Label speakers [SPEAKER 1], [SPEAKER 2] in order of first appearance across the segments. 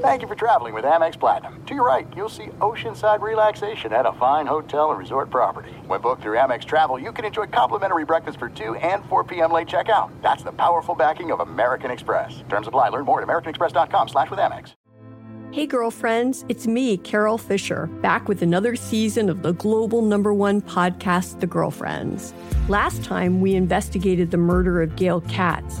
[SPEAKER 1] Thank you for traveling with Amex Platinum. To your right, you'll see oceanside relaxation at a fine hotel and resort property. When booked through Amex Travel, you can enjoy complimentary breakfast for 2 and 4 p.m. late checkout. That's the powerful backing of American Express. Terms apply. Learn more at americanexpress.com slash with Amex.
[SPEAKER 2] Hey, girlfriends, it's me, Carol Fisher, back with another season of the global number one podcast, The Girlfriends. Last time, we investigated the murder of Gail Katz.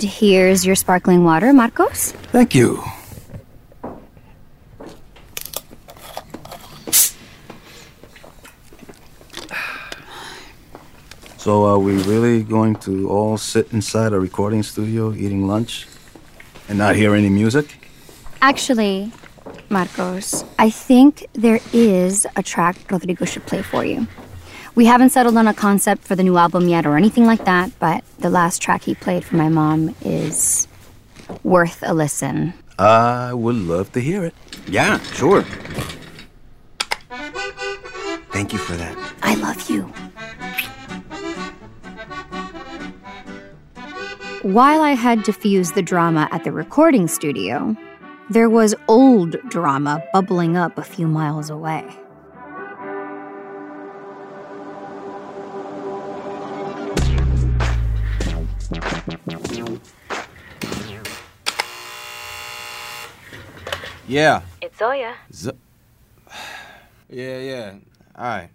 [SPEAKER 3] And here's your sparkling water, Marcos.
[SPEAKER 4] Thank you. So, are we really going to all sit inside a recording studio eating lunch and not hear any music?
[SPEAKER 3] Actually, Marcos, I think there is a track Rodrigo should play for you. We haven't settled on a concept for the new album yet or anything like that, but the last track he played for my mom is worth a listen.
[SPEAKER 4] I would love to hear it.
[SPEAKER 5] Yeah, sure. Thank you for that.
[SPEAKER 3] I love you. While I had diffused the drama at the recording studio, there was old drama bubbling up a few miles away.
[SPEAKER 5] Yeah.
[SPEAKER 6] It's Zoya.
[SPEAKER 5] Z- yeah, yeah. All right.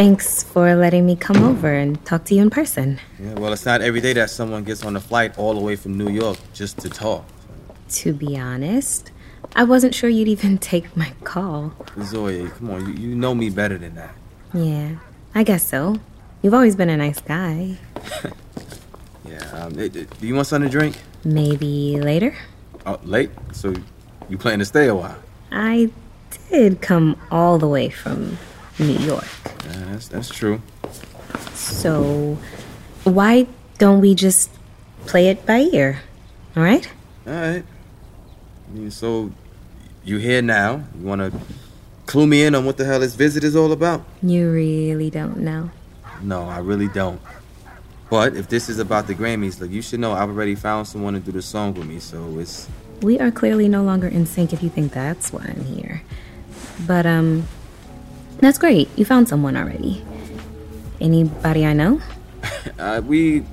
[SPEAKER 6] Thanks for letting me come over and talk to you in person.
[SPEAKER 5] Yeah, well, it's not every day that someone gets on a flight all the way from New York just to talk.
[SPEAKER 6] To be honest, I wasn't sure you'd even take my call.
[SPEAKER 5] Zoya, come on, you, you know me better than that.
[SPEAKER 6] Yeah, I guess so. You've always been a nice guy.
[SPEAKER 5] Yeah. Um, do you want something to drink?
[SPEAKER 6] Maybe later?
[SPEAKER 5] Oh, late? So you plan to stay a while?
[SPEAKER 6] I did come all the way from New York.
[SPEAKER 5] Yeah, that's, that's true.
[SPEAKER 6] So, why don't we just play it by ear? All right?
[SPEAKER 5] All right. I mean, so you here now? You want to clue me in on what the hell this visit is all about?
[SPEAKER 6] You really don't know.
[SPEAKER 5] No, I really don't. But if this is about the Grammys, look, you should know I've already found someone to do the song with me, so it's.
[SPEAKER 6] We are clearly no longer in sync if you think that's why I'm here. But, um, that's great. You found someone already. Anybody I know?
[SPEAKER 5] Uh, we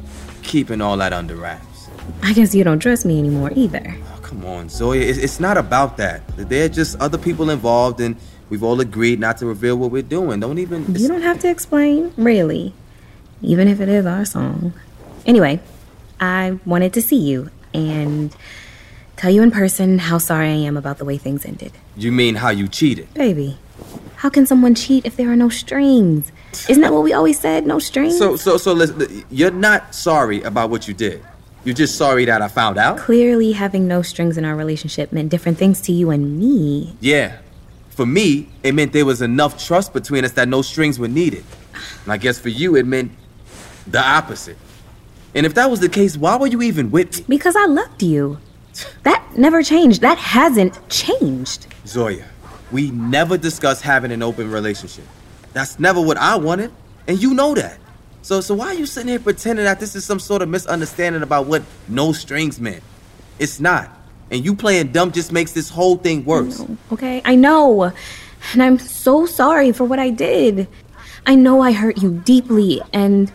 [SPEAKER 5] keeping all that under wraps.
[SPEAKER 6] I guess you don't trust me anymore either.
[SPEAKER 5] Oh, come on, Zoya. It's, it's not about that. There are just other people involved, and we've all agreed not to reveal what we're doing. Don't even. it's-
[SPEAKER 6] You don't have to explain, really. Even if it is our song. Anyway, I wanted to see you and tell you in person how sorry I am about the way things ended.
[SPEAKER 5] You mean how you cheated?
[SPEAKER 6] Baby, how can someone cheat if there are no strings? Isn't that what we always said? No strings?
[SPEAKER 5] So, so, so, listen. You're not sorry about what you did. You're just sorry that I found out.
[SPEAKER 6] Clearly, having no strings in our relationship meant different things to you and me.
[SPEAKER 5] Yeah. For me, it meant there was enough trust between us that no strings were needed. And I guess for you, it meant the opposite. And if that was the case, why were you even with me?
[SPEAKER 6] Because I loved you. That never changed. That hasn't changed.
[SPEAKER 5] Zoya, we never discussed having an open relationship. That's never what I wanted, and you know that. So, so why are you sitting here pretending that this is some sort of misunderstanding about what no strings meant? It's not. And you playing dumb just makes this whole thing worse.
[SPEAKER 6] Okay, I know. And I'm so sorry for what I did. I know I hurt you deeply, and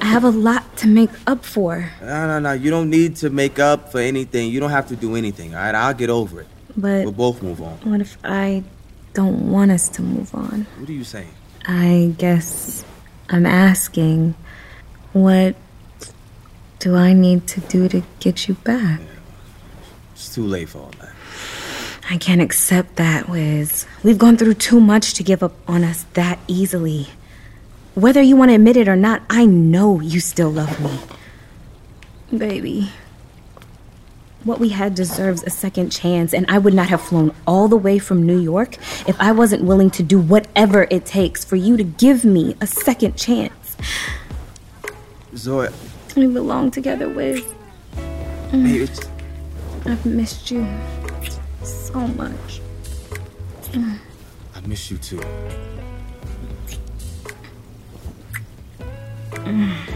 [SPEAKER 6] I have a lot to make up for.
[SPEAKER 5] No, no, no. You don't need to make up for anything. You don't have to do anything, all right? I'll get over it.
[SPEAKER 6] But
[SPEAKER 5] We'll both move on.
[SPEAKER 6] what if I don't want us to move on?
[SPEAKER 5] What are you saying?
[SPEAKER 6] I guess I'm asking, what do I need to do to get you back?
[SPEAKER 5] It's too late for all that.
[SPEAKER 6] I can't accept that, Wiz. We've gone through too much to give up on us that easily. Whether you want to admit it or not, I know you still love me. Baby. What we had deserves a second chance, and I would not have flown all the way from New York if I wasn't willing to do whatever it takes for you to give me a second chance.
[SPEAKER 5] Zoya,
[SPEAKER 6] We belong together, Wiz.
[SPEAKER 5] Mm. baby,
[SPEAKER 6] I've missed you so much.
[SPEAKER 5] I miss you too. Mm.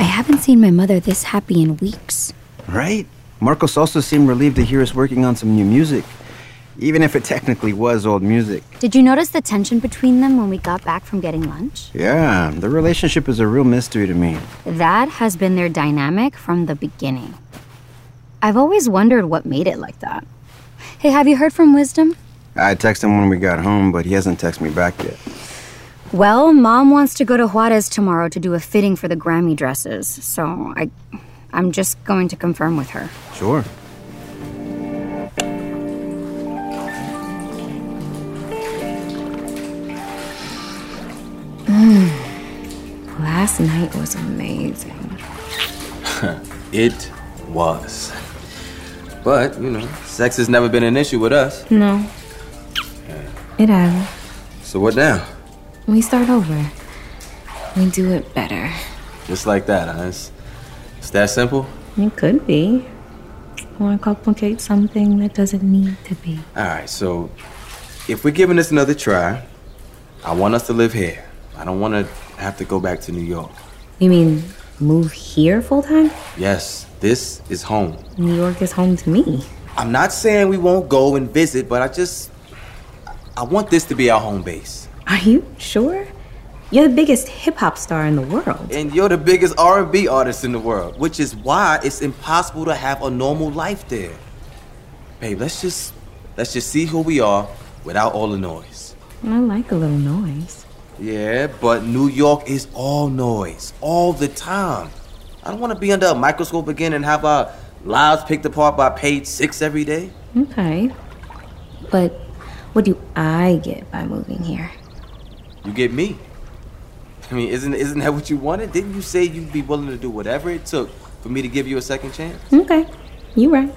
[SPEAKER 3] I haven't seen my mother this happy in weeks.
[SPEAKER 7] Right? Marcos also seemed relieved to hear us working on some new music, even if it technically was old music.
[SPEAKER 3] Did you notice the tension between them when we got back from getting lunch?
[SPEAKER 7] Yeah, the relationship is a real mystery to me.
[SPEAKER 3] That has been their dynamic from the beginning. I've always wondered what made it like that. Hey, have you heard from Wisdom?
[SPEAKER 7] I texted him when we got home, but he hasn't texted me back yet.
[SPEAKER 3] Well, Mom wants to go to Juarez tomorrow to do a fitting for the Grammy dresses, so I I'm just going to confirm with her.
[SPEAKER 7] Sure.
[SPEAKER 6] Last night was amazing.
[SPEAKER 5] it was. But, you know, sex has never been an issue with us.
[SPEAKER 6] No. It hasn't.
[SPEAKER 5] So what now?
[SPEAKER 6] We start over. We do it better.
[SPEAKER 5] Just like that, huh? It's, it's that simple?
[SPEAKER 6] It could be. Or complicate something that doesn't need to be.
[SPEAKER 5] Alright, so if we're giving this another try, I want us to live here. I don't want to have to go back to New York.
[SPEAKER 6] You mean move here full time?
[SPEAKER 5] Yes, this is home.
[SPEAKER 6] New York is home to me.
[SPEAKER 5] I'm not saying we won't go and visit, but I just I want this to be our home base.
[SPEAKER 6] Are you sure? You're the biggest hip hop star in the world.
[SPEAKER 5] And you're the biggest R&B artist in the world, which is why it's impossible to have a normal life there. Babe, let's just let's just see who we are without all the noise.
[SPEAKER 6] I like a little noise.
[SPEAKER 5] Yeah, but New York is all noise, all the time. I don't want to be under a microscope again and have our lives picked apart by page six every day.
[SPEAKER 6] Okay. But what do I get by moving here?
[SPEAKER 5] You get me. I mean, isn't isn't that what you wanted? Didn't you say you'd be willing to do whatever it took for me to give you a second chance?
[SPEAKER 6] Okay. You right.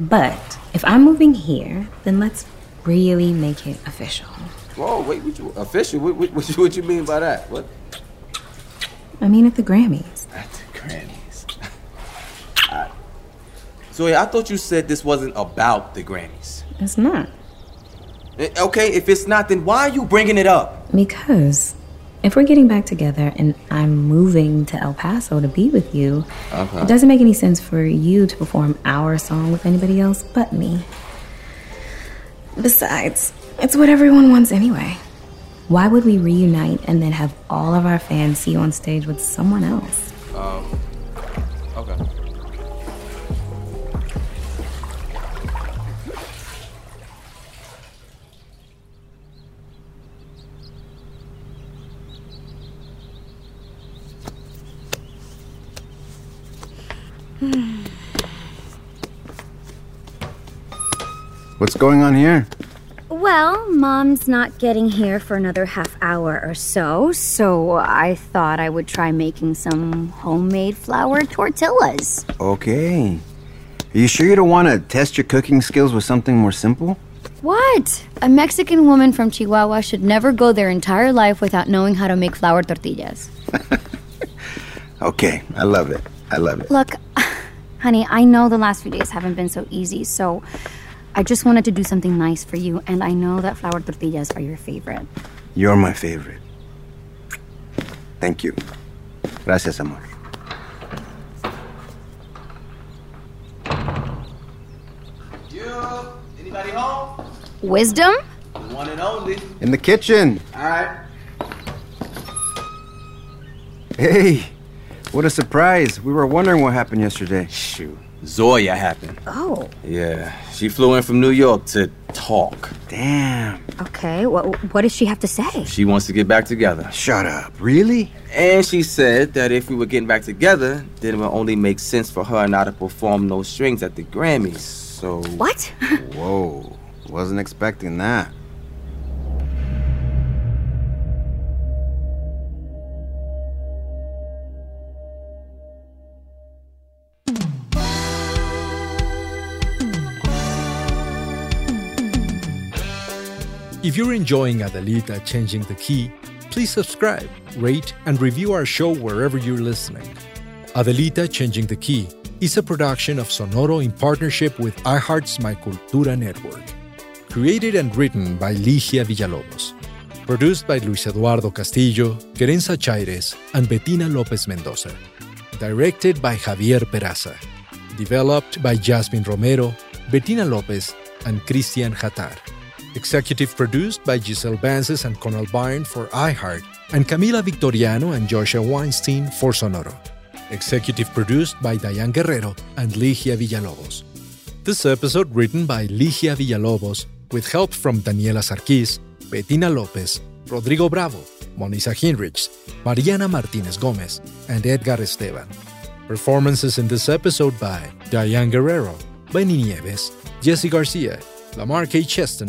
[SPEAKER 6] But if I'm moving here, then let's really make it official.
[SPEAKER 5] Whoa, wait, what you, official? What, what, what, you, what you mean by that? What?
[SPEAKER 6] I mean at the Grammys.
[SPEAKER 5] At the Grammys. I, Zoe, I thought you said this wasn't about the Grammys.
[SPEAKER 6] It's not.
[SPEAKER 5] Eh, Okay, if it's not, then why are you bringing it up?
[SPEAKER 6] Because if we're getting back together and I'm moving to El Paso to be with you,
[SPEAKER 5] Okay.
[SPEAKER 6] it doesn't make any sense for you to perform our song with anybody else but me. Besides, it's what everyone wants anyway. Why would we reunite and then have all of our fans see you on stage with someone else?
[SPEAKER 5] Um,
[SPEAKER 7] What's going on here?
[SPEAKER 3] Well, Mom's not getting here for another half hour or so, so I thought I would try making some homemade flour tortillas.
[SPEAKER 7] Okay. Are you sure you don't want to test your cooking skills with something more simple?
[SPEAKER 3] What? A Mexican woman from Chihuahua should never go their entire life without knowing how to make flour tortillas.
[SPEAKER 7] Okay, I love it. I love it.
[SPEAKER 3] Look, honey, I know the last few days haven't been so easy, so I just wanted to do something nice for you, and I know that flour tortillas are your favorite.
[SPEAKER 7] You're my favorite. Thank you. Gracias, amor.
[SPEAKER 5] You, anybody home?
[SPEAKER 3] Wisdom?
[SPEAKER 5] The one and only.
[SPEAKER 7] In the kitchen.
[SPEAKER 5] All right.
[SPEAKER 7] Hey, what a surprise. We were wondering what happened yesterday.
[SPEAKER 5] Shoot. Zoya happened.
[SPEAKER 3] Oh,
[SPEAKER 5] Yeah, she flew in from New York to talk.
[SPEAKER 7] Damn.
[SPEAKER 3] okay. What, what does she have to say?
[SPEAKER 5] She wants to get back together.
[SPEAKER 7] Shut up. Really?
[SPEAKER 5] And she said that if we were getting back together, then it would only make sense for her not to perform those strings at the Grammys. So.
[SPEAKER 3] What?
[SPEAKER 7] Whoa. Wasn't expecting that.
[SPEAKER 8] If you're enjoying Adelita Changing the Key, please subscribe, rate, and review our show wherever you're listening. Adelita Changing the Key is a production of Sonoro in partnership with iHeart's My Cultura network. Created and written by Ligia Villalobos. Produced by Luis Eduardo Castillo, Querenza Chaires, and Bettina Lopez Mendoza. Directed by Javier Peraza. Developed by Jasmine Romero, Bettina Lopez, and Christian Hatar. Executive produced by Giselle Bances and Conal Byrne for iHeart, and Camila Victoriano and Joshua Weinstein for Sonoro. Executive produced by Diane Guerrero and Ligia Villalobos. This episode written by Ligia Villalobos with help from Daniela Sarkis, Bettina Lopez, Rodrigo Bravo, Monisa Hinrichs, Mariana Martinez Gomez, and Edgar Esteban. Performances in this episode by Diane Guerrero, Benny Nieves, Jesse Garcia, Lamar K. Cheston,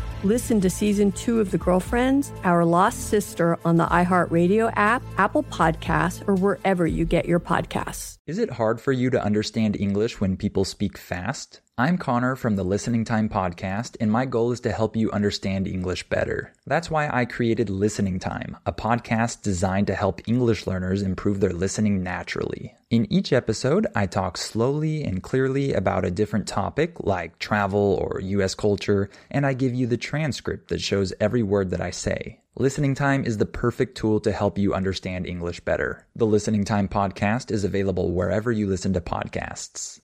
[SPEAKER 2] Listen to season two of The Girlfriends, Our Lost Sister on the iHeartRadio app, Apple Podcasts, or wherever you get your podcasts.
[SPEAKER 9] Is it hard for you to understand English when people speak fast? I'm Connor from the Listening Time Podcast, and my goal is to help you understand English better. That's why I created Listening Time, a podcast designed to help English learners improve their listening naturally. In each episode, I talk slowly and clearly about a different topic, like travel or US culture, and I give you the transcript that shows every word that I say. Listening Time is the perfect tool to help you understand English better. The Listening Time podcast is available wherever you listen to podcasts.